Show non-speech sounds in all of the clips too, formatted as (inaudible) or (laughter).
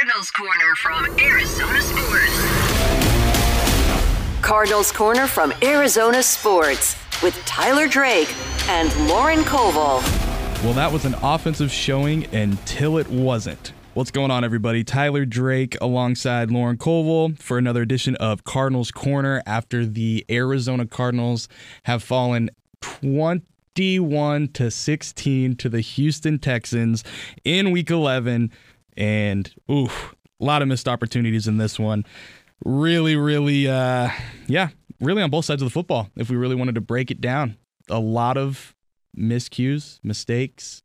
Cardinals Corner from Arizona Sports. Cardinals Corner from Arizona Sports with Tyler Drake and Lauren Koval. Well, that was an offensive showing until it wasn't. What's going on, everybody? Tyler Drake alongside Lauren Koval for another edition of Cardinals Corner after the Arizona Cardinals have fallen 21 to 16 to the Houston Texans in week 11. And, oof, a lot of missed opportunities in this one. Really, really, uh, yeah, really on both sides of the football, if we really wanted to break it down. A lot of miscues, mistakes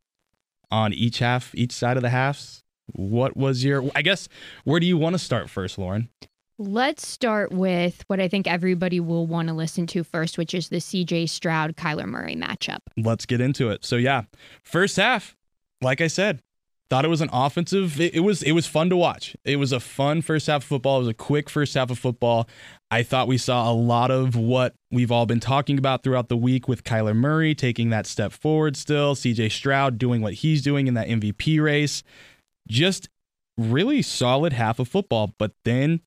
on each half, each side of the halves. What was your, I guess, where do you want to start first, Lauren? Let's start with what I think everybody will want to listen to first, which is the CJ Stroud Kyler Murray matchup. Let's get into it. So, yeah, first half, like I said, thought it was an offensive. It, it, was it was fun to watch. It was a fun first half of football. It was a quick first half of football. I thought we saw a lot of what we've all been talking about throughout the week with kyler murray taking that step forward still cj stroud doing what he's doing in that mvp race. Just really solid half of football but then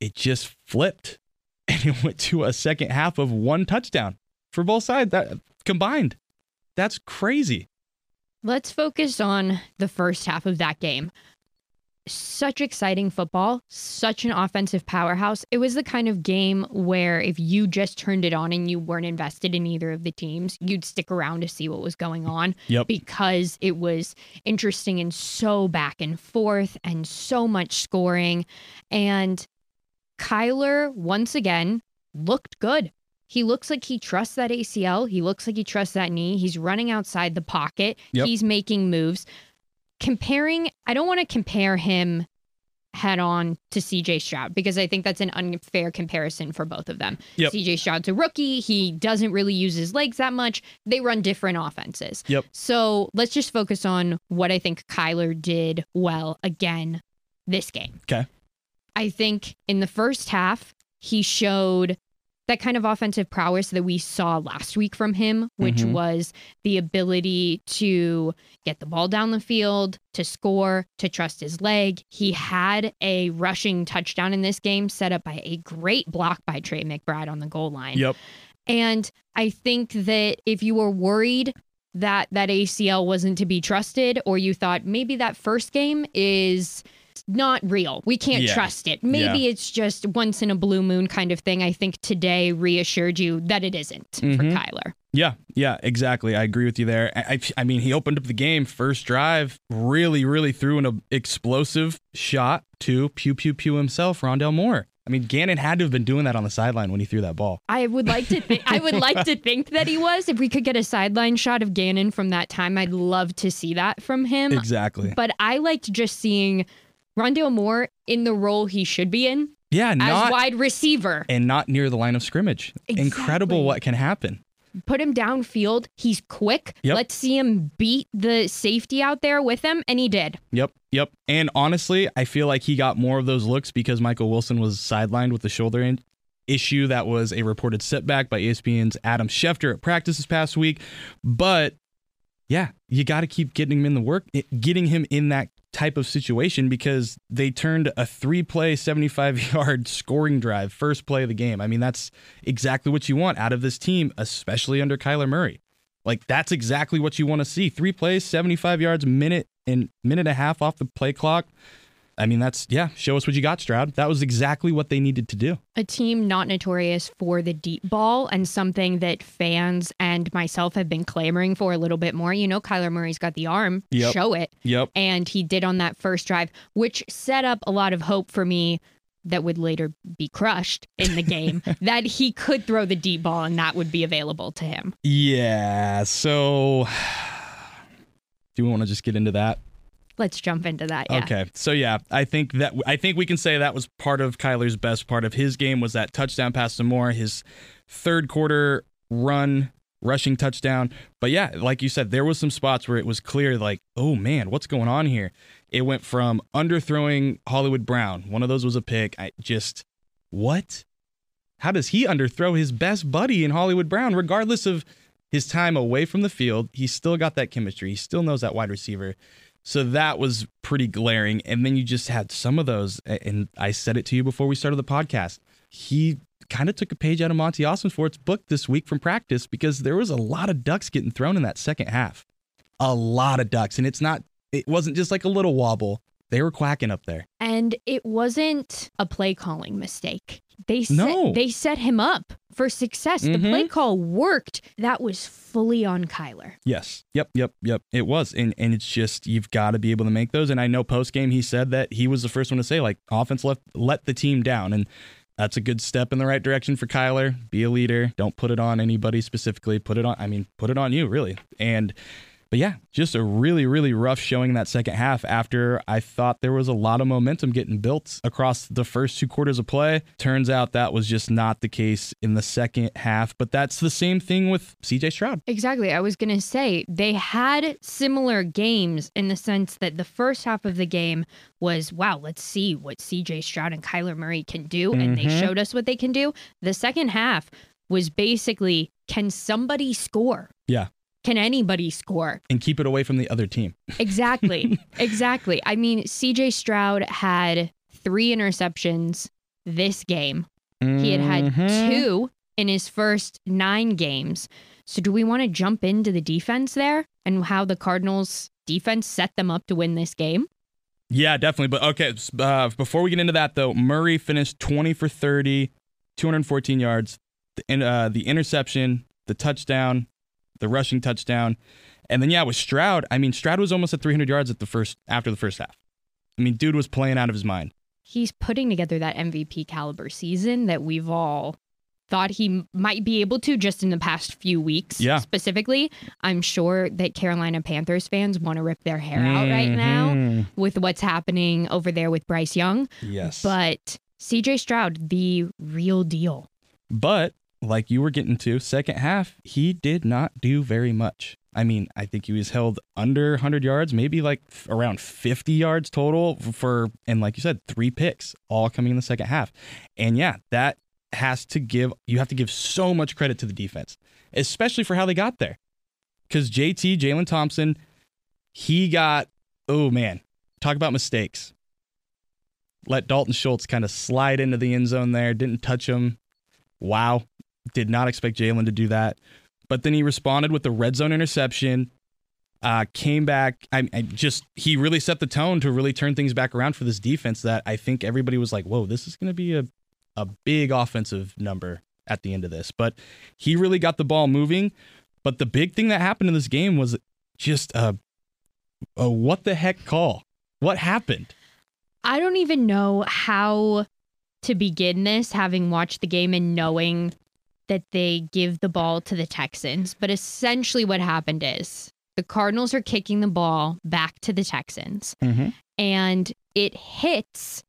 it just flipped (laughs) and it went to a second half of one touchdown for both sides that combined. That's crazy Let's focus on the first half of that game. Such exciting football, such an offensive powerhouse. It was the kind of game where if you just turned it on and you weren't invested in either of the teams, you'd stick around to see what was going on yep. because it was interesting and so back and forth and so much scoring. And Kyler, once again, looked good. He looks like he trusts that ACL. He looks like he trusts that knee. He's running outside the pocket. Yep. He's making moves. Comparing, I don't want to compare him head on to CJ Stroud because I think that's an unfair comparison for both of them. Yep. CJ Stroud's a rookie. He doesn't really use his legs that much. They run different offenses. Yep. So let's just focus on what I think Kyler did well again this game. Okay. I think in the first half, he showed that kind of offensive prowess that we saw last week from him, which Mhm. was the ability to get the ball down the field, to score, to trust his leg. He had a rushing touchdown in this game set up by a great block by Trey McBride on the goal line. Yep. And I think that if you were worried that that ACL wasn't to be trusted, or you thought maybe that first game is not real, we can't Yeah. trust it. Maybe Yeah. it's just once in a blue moon kind of thing. I think today reassured you that it isn't for Mhm. Kyler. Yeah, yeah, exactly. I agree with you there. I, I, I mean, he opened up the game first drive, really, really threw an explosive shot to pew pew pew himself, Rondale Moore. I mean, Gannon had to have been doing that on the sideline when he threw that ball. I would like to think I would like to (laughs) think that he was. If we could get a sideline shot of Gannon from that time, I'd love to see that from him. Exactly. But I liked just seeing Rondale Moore in the role he should be in Yeah, as wide receiver. and not near the line of scrimmage. Incredible what can happen. Put him downfield. He's quick. Yep. Let's see him beat the safety out there with him, and he did. Yep, yep. And honestly, I feel like he got more of those looks because Michael Wilson was sidelined with the shoulder in- issue that was a reported setback by ESPN's Adam Schefter at practice this past week. But yeah, you got to keep getting him in the work, getting him in that type of situation because they turned a three play, 75 (laughs) yard scoring drive, first play of the game. I mean, that's exactly what you want out of this team, especially under Kyler Murray. Like, that's exactly what you want to see. Three plays, 75 yards, minute and minute and a half off the play clock. I mean, that's, yeah, show us what you got, Stroud. That was exactly what they needed to do. A team not notorious for the deep ball and something that fans and myself have been clamoring for a little bit more. You know, Kyler Murray's got the arm, Yep. show it. Yep. And he did on that first drive, which set up a lot of hope for me that would later be crushed in the game (laughs) that he could throw the deep ball and that would be available to him. Yeah. So, (sighs) do we want to just get into that? Let's jump into that. Yeah. Okay. So yeah, I think that I think we can say that was part of Kyler's best part of his game was that touchdown pass to Moore, his third quarter run rushing touchdown. But yeah, like you said, there was some spots where it was clear like, "Oh man, what's going on here?" It went from underthrowing Hollywood Brown. One of those was a pick. I just what? How does he underthrow his best buddy in Hollywood Brown regardless of his time away from the field? He's still got that chemistry. He still knows that wide receiver. So that was pretty glaring. And then you just had some of those. And I said it to you before we started the podcast. He kind of took a page out of Monti Ossenfort's book this week from practice because there was a lot of ducks getting thrown in that second half. A lot of ducks. And it's not, it wasn't just like a little wobble. They were quacking up there. And it wasn't a play calling mistake. They set, No. they set him up for success. The Mhm. play call worked. That was fully on Kyler. Yes. Yep. Yep. Yep. It was. And and it's just you've got to be able to make those. And I know post game he said that he was the first one to say like offense left let the team down. And that's a good step in the right direction for Kyler. Be a leader. Don't put it on anybody specifically. Put it on I mean, put it on you, really. And but yeah, just a really, really rough showing in that second half after I thought there was a lot of momentum getting built across the first two quarters of play. Turns out that was just not the case in the second half. But that's the same thing with CJ Stroud. Exactly. I was going to say they had similar games in the sense that the first half of the game was, wow, let's see what CJ Stroud and Kyler Murray can do. And they Mhm. showed us what they can do. The second half was basically, can somebody score? Yeah. Can anybody score? and keep it away from the other team. (laughs) Exactly. exactly. I mean, CJ Stroud had three interceptions this game. He had had Mhm. two in his first nine games. So, do we want to jump into the defense there and how the Cardinals defense set them up to win this game? Yeah, definitely. But okay, uh, before we get into that though, Murray finished 20 for 30, 214 yards, the, uh, the interception, the touchdown, the rushing touchdown, and then yeah, with Stroud, I mean Stroud was almost at 300 yards at the first after the first half. I mean, dude was playing out of his mind. He's putting together that MVP caliber season that we've all thought he might be able to just in the past few weeks. Yeah. Specifically, I'm sure that Carolina Panthers fans want to rip their hair out right now Mhm. with what's happening over there with Bryce Young. Yes. But CJ Stroud, the real deal. But like you were getting to, second half, he did not do very much. I mean, I think he was held under 100 yards, maybe like around 50 yards total for, and like you said, three picks all coming in the second half. And yeah, that has to give, you have to give so much credit to the defense, especially for how they got there. Because JT, Jalen Thompson, he got, oh man, talk about mistakes. Let Dalton Schultz kind of slide into the end zone there, didn't touch him. Wow. Did not expect Jalen to do that. But then he responded with the red zone interception. Uh, came back. I, I just he really set the tone to really turn things back around for this defense. That I think everybody was like, "Whoa, this is going to be a a big offensive number at the end of this." But he really got the ball moving. But the big thing that happened in this game was just a, a what the heck call. What happened? I don't even know how to begin this, having watched the game and knowing that they give the ball to the Texans. But essentially, what happened is the Cardinals are kicking the ball back to the Texans, Mm-hmm. and it hits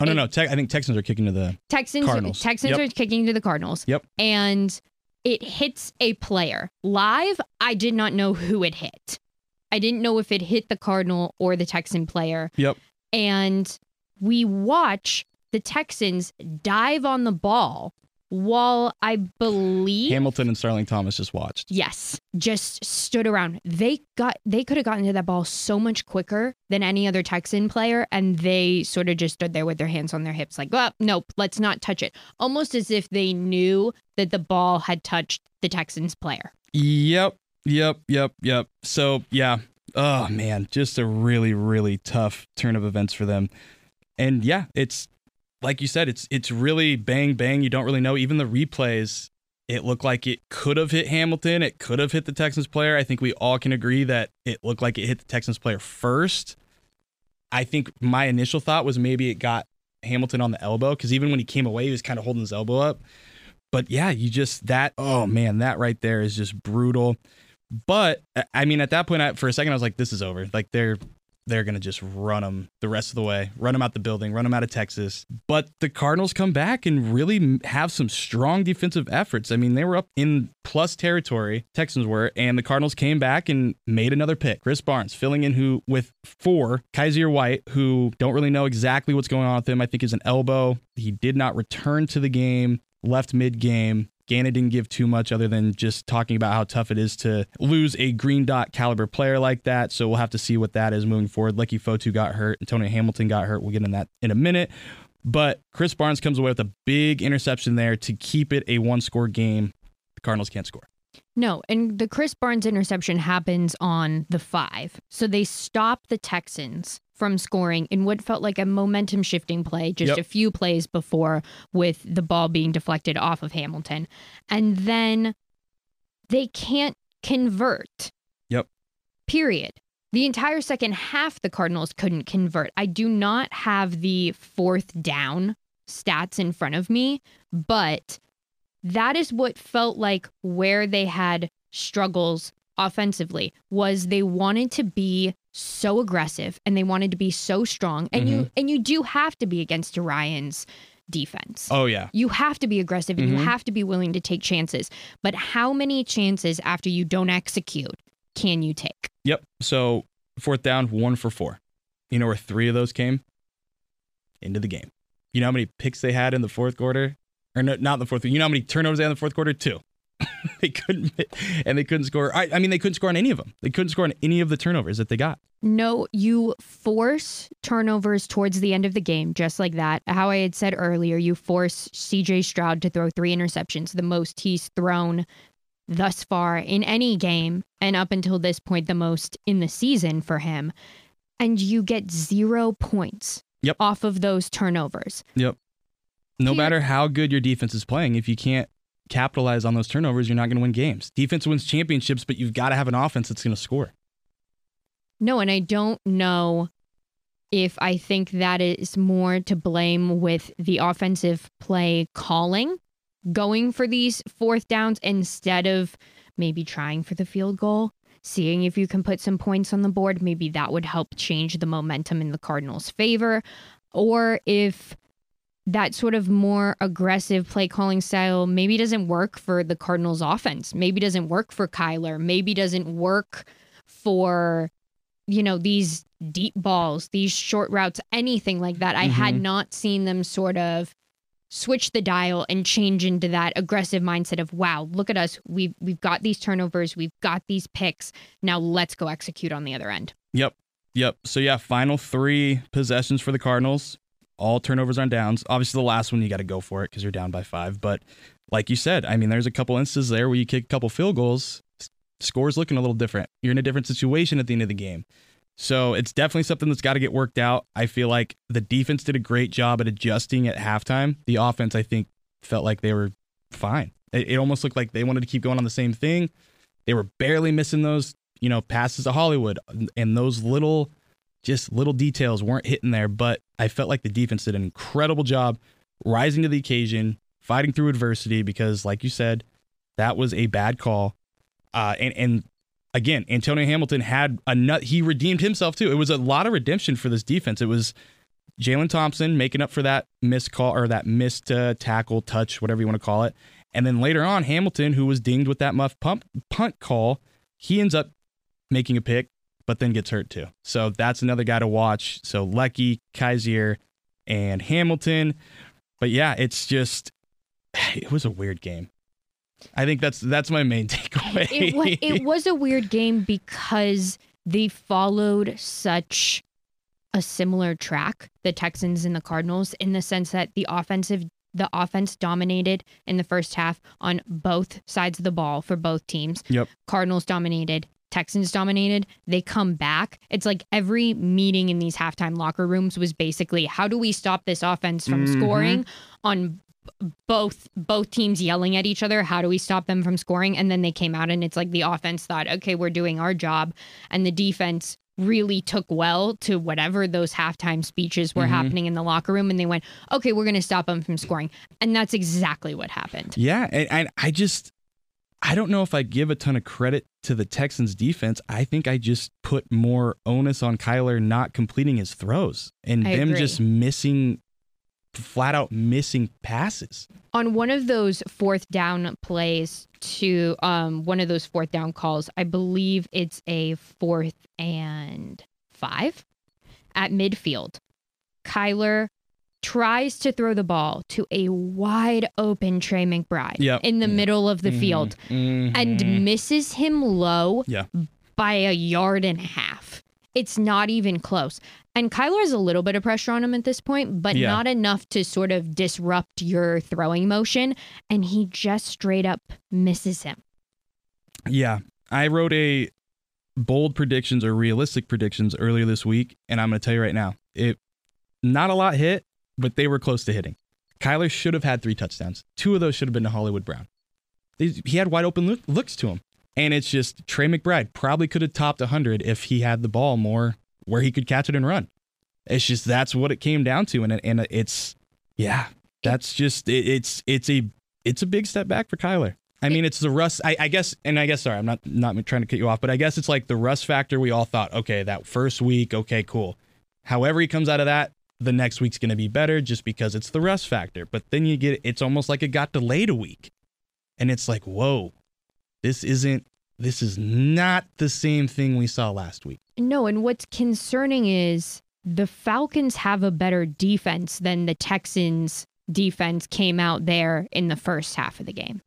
Oh no, no. Te- I think Texans are kicking to the Texans. Cardinals. Texans Yep. are kicking to the Cardinals. Yep. And it hits a player live. I did not know who it hit. I didn't know if it hit the Cardinal or the Texan player. Yep. And we watch the Texans dive on the ball while I believe Hamilton and Starling Thomas just watched. Yes, just stood around. They got they could have gotten to that ball so much quicker than any other Texan player, and they sort of just stood there with their hands on their hips, like, "Oh, nope, let's not touch it." Almost as if they knew that the ball had touched the Texans player. Yep, yep, yep, yep. So yeah, oh man, just a really, really tough turn of events for them. And yeah, it's like you said, it's it's really bang bang. You don't really know. Even the replays, it looked like it could have hit Hamilton. It could have hit the Texans player. I think we all can agree that it looked like it hit the Texans player first. I think my initial thought was maybe it got Hamilton on the elbow because even when he came away, he was kind of holding his elbow up. But yeah, you just that oh man, that right there is just brutal. But I- mean, at that point, I, for a second, I was like, "This is over." Like they're they're gonna just run them the rest of the way, run them out the building, run them out of Texas. But the Cardinals come back and really have some strong defensive efforts. I mean, they were up in plus territory, Texans were, and the Cardinals came back and made another pick. Krys Barnes filling in who with four, Kyzir White, who don't really know exactly what's going on with him. I think is an elbow. He did not return to the game, left mid game Gannon didn't give too much other than just talking about how tough it is to lose a green dot caliber player like that. So we'll have to see what that is moving forward. Leki Fotu got hurt. Antonio Hamilton got hurt. We'll get in that in a minute. But Krys Barnes comes away with a big interception there to keep it a one score game. The Cardinals can't score. No, and the Krys Barnes interception happens on the five. So they stop the Texans from scoring in what felt like a momentum shifting play just Yep. a few plays before with the ball being deflected off of Hamilton. And then they can't convert. Yep. Period. The entire second half, the Cardinals couldn't convert. I do not have the fourth down stats in front of me, but that is what felt like where they had struggles offensively was they wanted to be so aggressive and they wanted to be so strong and you and you do have to be against Ryans' defense. Oh, yeah. You have to be aggressive and Mhm. you have to be willing to take chances. But how many chances after you don't execute can you take? Yep. So fourth down, one for four. You know where three of those came? Into the game. You know how many picks they had in the fourth quarter? Or no, not in the fourth. You know how many turnovers they had in the fourth quarter? Two. (laughs) they couldn't, and they couldn't score. I, I mean, they couldn't score on any of them. They couldn't score on any of the turnovers that they got. No, you force turnovers towards the end of the game, just like that. How I had said earlier, you force CJ Stroud to throw three interceptions, the most he's thrown thus far in any game, and up until this point, the most in the season for him. And you get zero points Yep. off of those turnovers. Yep. No Here- matter how good your defense is playing, if you can't capitalize on those turnovers, you're not going to win games. Defense wins championships, but you've got to have an offense that's going to score. No, and I don't know if I think that is more to blame with the offensive play calling, going for these fourth downs instead of maybe trying for the field goal, seeing if you can put some points on the board. Maybe that would help change the momentum in the Cardinals' favor. Or if that sort of more aggressive play calling style maybe doesn't work for the Cardinals offense, maybe doesn't work for Kyler, maybe doesn't work for you know these deep balls, these short routes, anything like that. I had Mhm. not seen them sort of switch the dial and change into that aggressive mindset of wow, look at us. We've we've got these turnovers, we've got these picks. Now let's go execute on the other end. Yep. Yep. So yeah, final three possessions for the Cardinals. All turnovers on downs. Obviously, the last one you got to go for it because you're down by five. But like you said, I mean, there's a couple instances there where you kick a couple field goals. Score's looking a little different. You're in a different situation at the end of the game. So it's definitely something that's got to get worked out. I feel like the defense did a great job at adjusting at halftime. The offense, I think, felt like they were fine. It, it almost looked like they wanted to keep going on the same thing. They were barely missing those, you know, passes to Hollywood, and those little, just little details weren't hitting there. But I felt like the defense did an incredible job rising to the occasion, fighting through adversity. Because, like you said, that was a bad call. Uh, and and again, Antonio Hamilton had a nut. He redeemed himself too. It was a lot of redemption for this defense. It was Jalen Thompson making up for that missed call or that missed uh, tackle, touch, whatever you want to call it. And then later on, Hamilton, who was dinged with that muff pump, punt call, he ends up making a pick, but then gets hurt too. So that's another guy to watch. So Leki, Kyzir, and Hamilton. But yeah, it's just (sighs) it was a weird game. I think that's that's my main (laughs) takeaway. It was, it was a weird game because they followed such a similar track, the Texans and the Cardinals, in the sense that the offensive the offense dominated in the first half on both sides of the ball for both teams. Yep. Cardinals dominated, Texans dominated. They come back. It's like every meeting in these halftime locker rooms was basically how do we stop this offense from Mhm. scoring on both both teams yelling at each other how do we stop them from scoring and then they came out and it's like the offense thought okay we're doing our job and the defense really took well to whatever those halftime speeches were Mhm. happening in the locker room and they went okay we're going to stop them from scoring and that's exactly what happened Yeah, and, and I just I don't know if I give a ton of credit to the Texans defense. I think I just put more onus on Kyler not completing his throws and I them agree. just missing flat out missing passes. on one of those fourth down plays to um one of those fourth down calls i believe it's a fourth and five at midfield kyler tries to throw the ball to a wide open Trey McBride Yep. in the Yeah. middle of the field Mhm. and misses him low yeah, by a yard and a half. It's not even close. And Kyler has a little bit of pressure on him at this point, but Yeah. not enough to sort of disrupt your throwing motion. And he just straight up misses him. yeah. I wrote a bold predictions or realistic predictions earlier this week, and I'm going to tell you right now, it not a lot hit, but they were close to hitting. Kyler should have had three touchdowns. Two of those should have been to Hollywood Brown. He had wide open look, looks to him, and it's just Trey McBride probably could have topped 100 if he had the ball more where he could catch it and run. It's just that's what it came down to, and and it's yeah, that's just it, it's it's a it's a big step back for Kyler. I mean, it's the Russ. I, I guess, and I guess, sorry, I'm not not trying to cut you off, but I guess it's like the Russ factor. We all thought, okay, that first week, okay, cool. However, he comes out of that, the next week's going to be better just because it's the rest factor. But then you get, it's almost like it got delayed a week, and it's like, whoa, this isn't, this is not the same thing we saw last week. No, and what's concerning is the Falcons have a better defense than the Texans defense came out there in the first half of the game.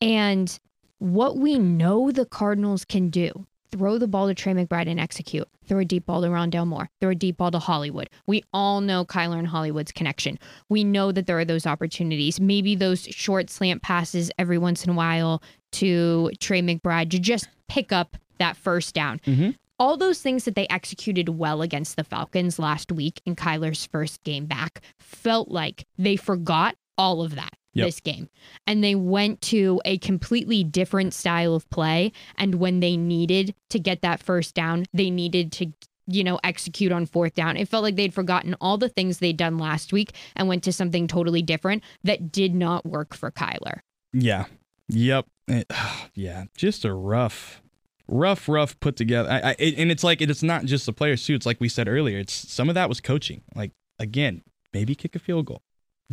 And what we know the Cardinals can do throw the ball to Trey McBride and execute, throw a deep ball to Rondale Moore, throw a deep ball to Hollywood. We all know Kyler and Hollywood's connection. We know that there are those opportunities. Maybe those short slant passes every once in a while to Trey McBride to just pick up that first down. Mm-hmm. All those things that they executed well against the Falcons last week in Kyler's first game back felt like they forgot all of that Yep. this game. And they went to a completely different style of play. And when they needed to get that first down, they needed to, you know, execute on fourth down. It felt like they'd forgotten all the things they'd done last week and went to something totally different that did not work for Kyler. Yeah. Yep. It- (sighs) yeah. Just a rough, rough, rough put together. I, I, it- and it's like it's not just the players too. It's like we said earlier. It's some of that was coaching. Like again, maybe kick a field goal.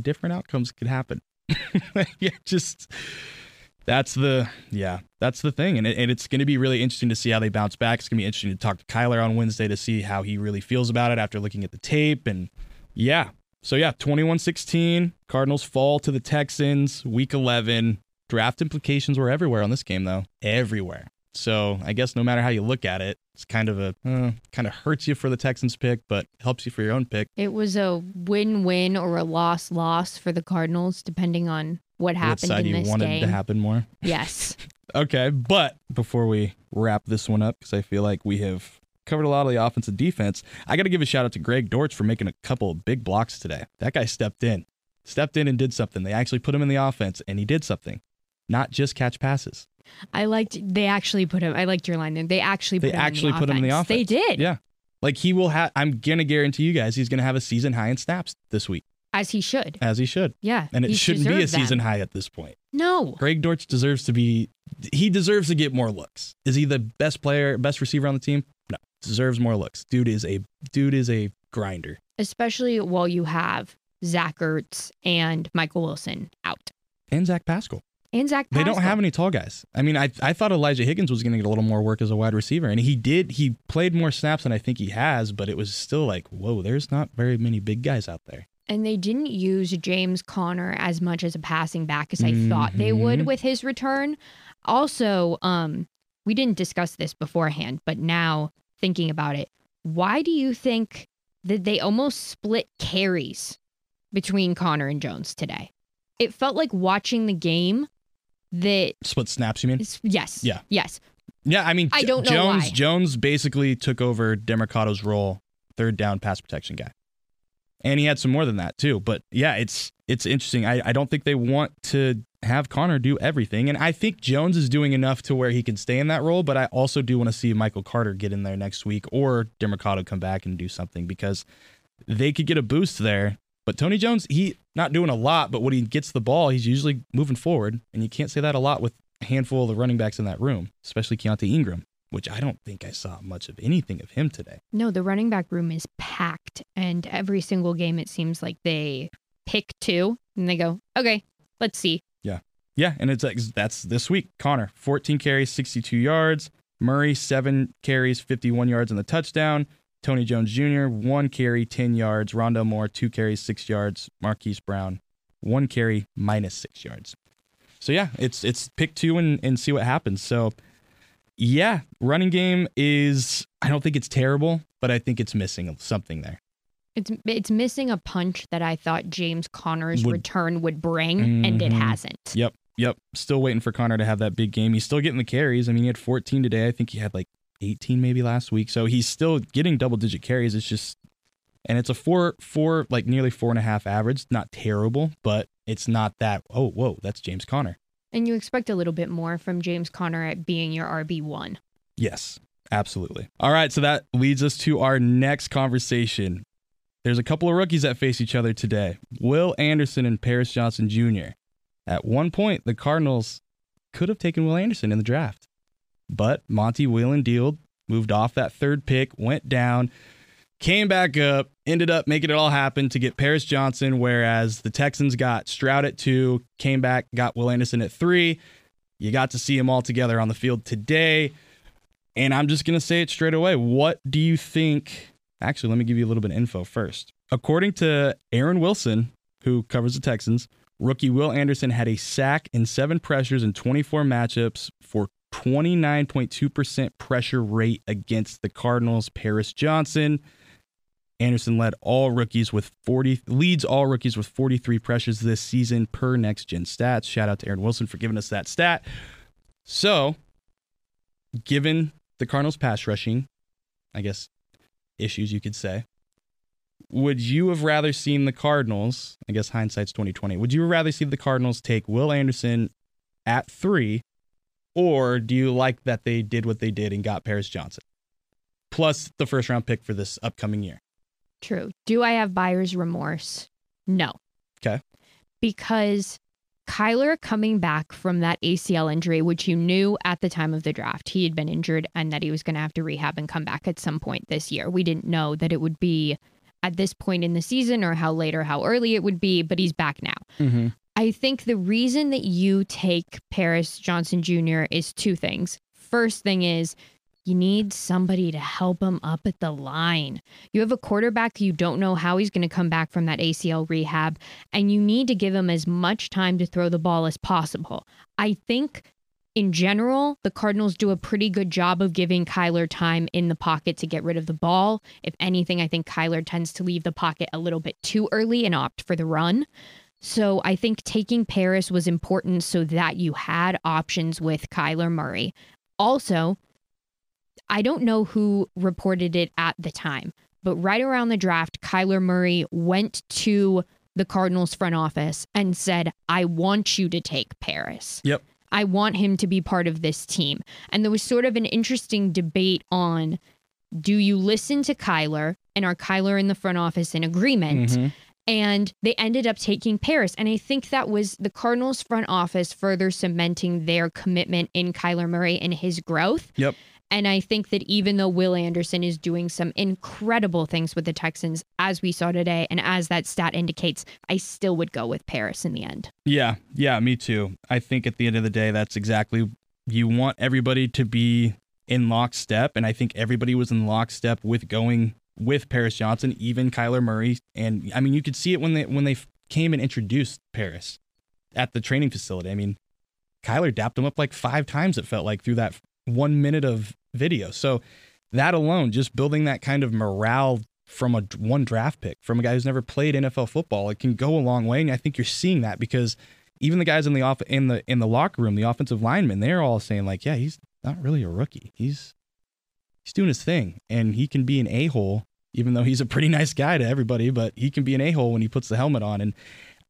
Different outcomes could happen. (laughs) yeah. Just that's the yeah. That's the thing. And, it, and it's going to be really interesting to see how they bounce back. It's going to be interesting to talk to Kyler on Wednesday to see how he really feels about it after looking at the tape. And yeah. So yeah, 21-16. Cardinals fall to the Texans week 11. Draft implications were everywhere on this game though. Everywhere. So I guess no matter how you look at it, it's kind of a uh, kind of hurts you for the Texans pick, but helps you for your own pick. It was a win win or a loss loss for the Cardinals, depending on what happened. What side in you this wanted game. to happen more? Yes. (laughs) Okay, but before we wrap this one up, because I feel like we have covered a lot of the offensive defense, I got to give a shout out to Greg Dortch for making a couple of big blocks today. That guy stepped in, stepped in and did something. They actually put him in the offense, and he did something, not just catch passes. I liked they actually put him I liked your line there. They actually put They him actually in the put him in the offense. offense. They did. Yeah, like he will have. I'm gonna guarantee you guys, he's gonna have a season high in snaps this week, As he should. as he should. Yeah. And it shouldn't be a season high at this point. No. Greg Dortch deserves to be. He deserves to get more looks. Is he the best player, best receiver on the team? No, deserves more looks. Dude is a dude is a grinder. Especially while you have Zach Ertz and Michael Wilson out. And Zach Pascal. And Zach They don't have any tall guys. I mean, I I thought Elijah Higgins was going to get a little more work as a wide receiver, and he did. He played more snaps than I think he has, but it was still like, whoa, there's not very many big guys out there. And they didn't use James Conner as much as a passing back as I thought they would Mhm. with his return. Also, um, we didn't discuss this beforehand, but now thinking about it, why do you think that they almost split carries between Conner and Jones today? It felt like watching the game that Split snaps, you mean? yes, Yeah. yes, Yeah, I mean, I don't know Jones. why. Jones basically took over Demercado's role, third down pass protection guy, and he had some more than that too. But yeah, it's it's interesting. I, I don't think they want to have Conner do everything, and I think Jones is doing enough to where he can stay in that role. But I also do want to see Michael Carter get in there next week, or Demarcado come back and do something because they could get a boost there. But Tony Jones, he not doing a lot, but when he gets the ball, he's usually moving forward, and you can't say that a lot with a handful of the running backs in that room, especially Keaontay Ingram, which I don't think I saw much of anything of him today. No, the running back room is packed, and every single game it seems like they pick two and they go, okay, let's see. Yeah, yeah, and it's like that's this week. Conner, 14 carries, 62 yards. Murray, seven carries, 51 yards and the touchdown. Tony Jones Jr., one carry, 10 yards. Rondale Moore, two carries, six yards. Marquise Brown, one carry, minus six yards. So yeah, it's it's pick two and, and see what happens. So yeah, running game is I don't think it's terrible, but I think it's missing something there. It's it's missing a punch that I thought James Conner's Would- return would bring, and it Mhm. hasn't. Yep, yep. Still waiting for Conner to have that big game. He's still getting the carries. I mean, he had 14 today. I think he had like 18 maybe last week. So he's still getting double digit carries. It's just, and it's a four, four, like nearly four and a half average. Not terrible, but it's not that. Oh, whoa, that's James Conner. And you expect a little bit more from James Conner at being your RB one. Yes, absolutely. All right, so that leads us to our next conversation. There's a couple of rookies that face each other today Will Anderson and Paris Johnson Jr. At one point, the Cardinals could have taken Will Anderson in the draft, but Monty Wheeland moved off that third pick, went down, came back up, ended up making it all happen to get Paris Johnson, whereas the Texans got Stroud at two, came back, got Will Anderson at three. You got to see them all together on the field today. And I'm just going to say it straight away. What do you think? Actually, let me give you a little bit of info first. According to Aaron Wilson, who covers the Texans, rookie Will Anderson had a sack in seven pressures in 24 matchups for 29.2% pressure rate against the Cardinals. Paris Johnson. Anderson led all rookies with 40 leads all rookies with 43 pressures this season per next gen stats. Shout out to Aaron Wilson for giving us that stat. So, given the Cardinals pass rushing, I guess issues you could say, would you have rather seen the Cardinals, I guess hindsight's 2020, would you rather see the Cardinals take Will Anderson at 3 or do you like that they did what they did and got Paris Johnson? Plus the first round pick for this upcoming year. True. Do I have buyer's remorse? No. Okay. Because Kyler coming back from that ACL injury, which you knew at the time of the draft, he had been injured and that he was going to have to rehab and come back at some point this year. We didn't know that it would be at this point in the season or how late or how early it would be, but he's back now. Mm-hmm. I think the reason that you take Paris Johnson Jr. is two things. First thing is you need somebody to help him up at the line. You have a quarterback you don't know how he's going to come back from that ACL rehab, and you need to give him as much time to throw the ball as possible. I think in general, the Cardinals do a pretty good job of giving Kyler time in the pocket to get rid of the ball. If anything, I think Kyler tends to leave the pocket a little bit too early and opt for the run. So I think taking Paris was important so that you had options with Kyler Murray. Also, I don't know who reported it at the time, but right around the draft, Kyler Murray went to the Cardinals front office and said, I want you to take Paris. Yep. I want him to be part of this team. And there was sort of an interesting debate on do you listen to Kyler and are Kyler in the front office in agreement? Mm-hmm. And they ended up taking Paris. And I think that was the Cardinals front office further cementing their commitment in Kyler Murray and his growth. Yep. And I think that even though Will Anderson is doing some incredible things with the Texans, as we saw today, and as that stat indicates, I still would go with Paris in the end. Yeah, yeah, me too. I think at the end of the day, that's exactly you want everybody to be in lockstep, and I think everybody was in lockstep with going with Paris Johnson, even Kyler Murray, and I mean you could see it when they when they came and introduced Paris at the training facility. I mean, Kyler dapped him up like five times. It felt like through that one minute of video. So that alone, just building that kind of morale from a one draft pick from a guy who's never played NFL football, it can go a long way. And I think you're seeing that because even the guys in the off in the in the locker room, the offensive linemen, they're all saying like, yeah, he's not really a rookie. He's he's doing his thing, and he can be an a hole, even though he's a pretty nice guy to everybody. But he can be an a hole when he puts the helmet on, and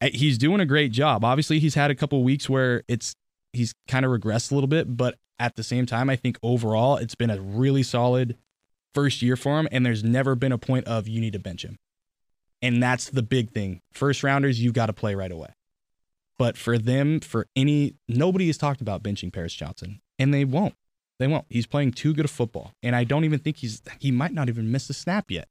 uh, he's doing a great job. Obviously, he's had a couple weeks where it's he's kind of regressed a little bit, but at the same time, I think overall it's been a really solid first year for him, and there's never been a point of you need to bench him. And that's the big thing. First rounders, you've got to play right away. But for them, for any, nobody has talked about benching Paris Johnson, and they won't. They won't. He's playing too good of football, and I don't even think he's. He might not even miss a snap yet.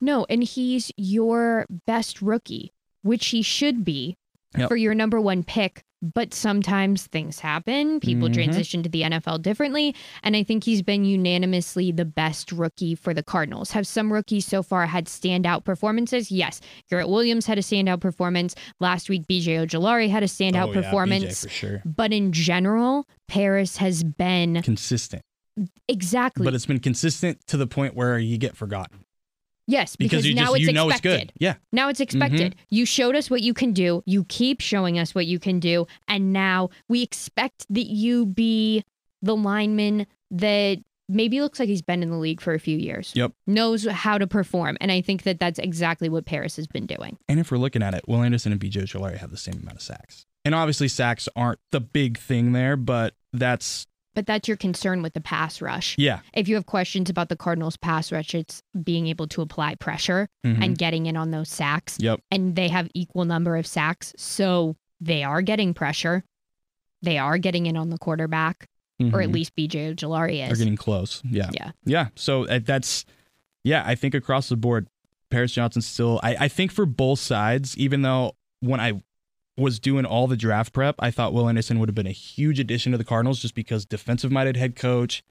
No, and he's your best rookie, which he should be Yep. for your number one pick but sometimes things happen. People Mhm. transition to the NFL differently. And I think he's been unanimously the best rookie for the Cardinals. Have some rookies so far had standout performances? Yes. Garrett Williams had a standout performance. Last week, BJ Ojulari had a standout Oh, yeah, BJ performance. for sure. But in general, Paris has been Consistent, exactly. but it's been consistent to the point where you get forgotten yes, because, because, now just it's you know expected. it's good. Yeah, Now it's expected. Mm-hmm. You showed us what you can do. You keep showing us what you can do. And now we expect that you be the lineman that maybe looks like he's been in the league for a few years. Yep. Knows how to perform. And I think that that's exactly what Paris has been doing. and if we're looking at it, Will Anderson and BJ Ojulari have the same amount of sacks, and obviously sacks aren't the big thing there, but that's But that's your concern with the pass rush. yeah. If you have questions about the Cardinals pass rush, it's being able to apply pressure Mhm. and getting in on those sacks. Yep. And they have equal number of sacks. So they are getting pressure. They are getting in on the quarterback, or at Mhm. least BJ Ojulari They're getting close. Yeah. Yeah. Yeah. So uh, that's, yeah, I think across the board, Paris Johnson still, I, I think for both sides, even though when I was doing all the draft prep, I thought Will Anderson would have been a huge addition to the Cardinals just because defensive minded head coach.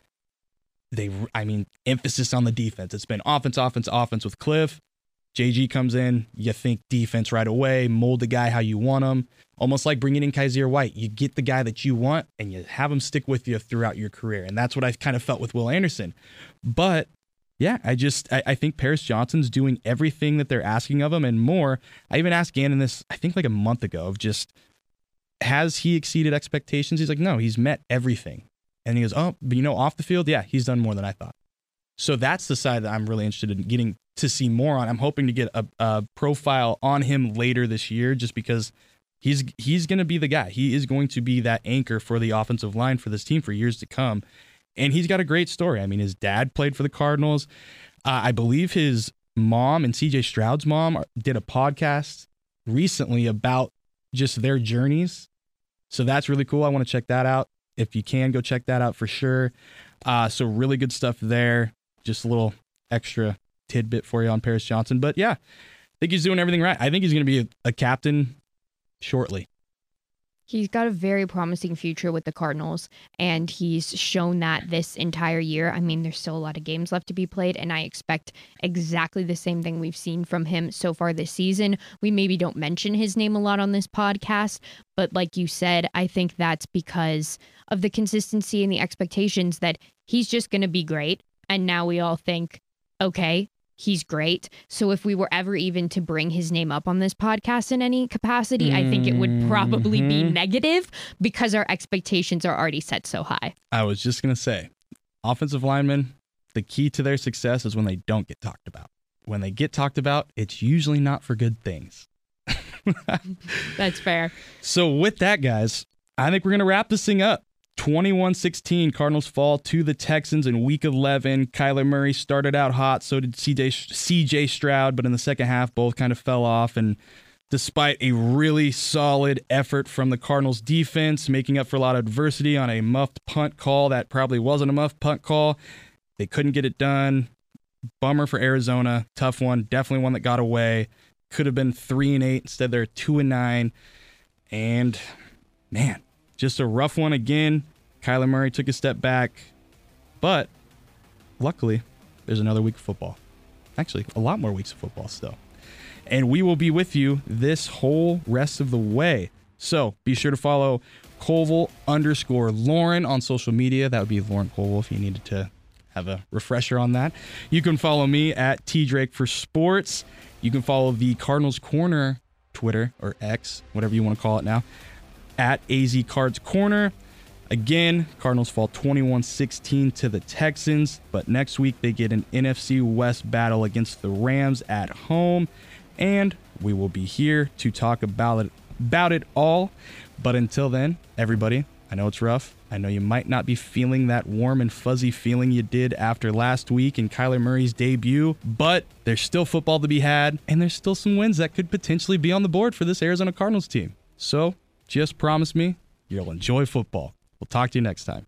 They, I mean, emphasis on the defense. It's been offense, offense, offense with Cliff. JG comes in, you think defense right away, mold the guy how you want him. Almost like bringing in Kyzir White. You get the guy that you want and you have him stick with you throughout your career. And that's what I kind of felt with Will Anderson. But yeah, I just I, I think Paris Johnson's doing everything that they're asking of him and more. I even asked Gannon this, I think like a month ago, of just has he exceeded expectations? He's like, no, he's met everything. And he goes, oh, but you know, off the field, yeah, he's done more than I thought. So that's the side that I'm really interested in getting to see more on. I'm hoping to get a, a profile on him later this year, just because he's he's going to be the guy. He is going to be that anchor for the offensive line for this team for years to come. And he's got a great story. I mean, his dad played for the Cardinals. Uh, I believe his mom and CJ Stroud's mom did a podcast recently about just their journeys. So that's really cool. I want to check that out. If you can, go check that out for sure. Uh, so really good stuff there. Just a little extra tidbit for you on Paris Johnson. But yeah, I think he's doing everything right. I think he's going to be a, a captain shortly. He's got a very promising future with the Cardinals, and he's shown that this entire year. I mean, there's still a lot of games left to be played, and I expect exactly the same thing we've seen from him so far this season. We maybe don't mention his name a lot on this podcast, but like you said, I think that's because of the consistency and the expectations that he's just going to be great. And now we all think, okay, he's great. So if we were ever even to bring his name up on this podcast in any capacity, I think it would probably be Mhm. negative because our expectations are already set so high. I was just going to say, offensive linemen, the key to their success is when they don't get talked about. When they get talked about, it's usually not for good things. (laughs) That's fair. So, with that, guys, I think we're going to wrap this thing up. 21 16, Cardinals fall to the Texans in week 11. Kyler Murray started out hot, so did CJ, CJ Stroud, but in the second half, both kind of fell off. And despite a really solid effort from the Cardinals defense, making up for a lot of adversity on a muffed punt call that probably wasn't a muffed punt call, they couldn't get it done. Bummer for Arizona. Tough one. Definitely one that got away. Could have been three and eight. Instead, they're two and nine. And man, just a rough one again. Kyler Murray took a step back, but luckily, there's another week of football. Actually, a lot more weeks of football still. And we will be with you this whole rest of the way. So be sure to follow Koval underscore Lauren on social media. That would be Lauren Koval if you needed to have a refresher on that. You can follow me at T Drake for Sports. You can follow the Cardinals Corner Twitter or X, whatever you want to call it now, at AZ Cards Corner. Again, Cardinals fall 21 16 to the Texans, but next week they get an NFC West battle against the Rams at home, and we will be here to talk about it, about it all. But until then, everybody, I know it's rough. I know you might not be feeling that warm and fuzzy feeling you did after last week and Kyler Murray's debut, but there's still football to be had, and there's still some wins that could potentially be on the board for this Arizona Cardinals team. So just promise me you'll enjoy football. We'll talk to you next time.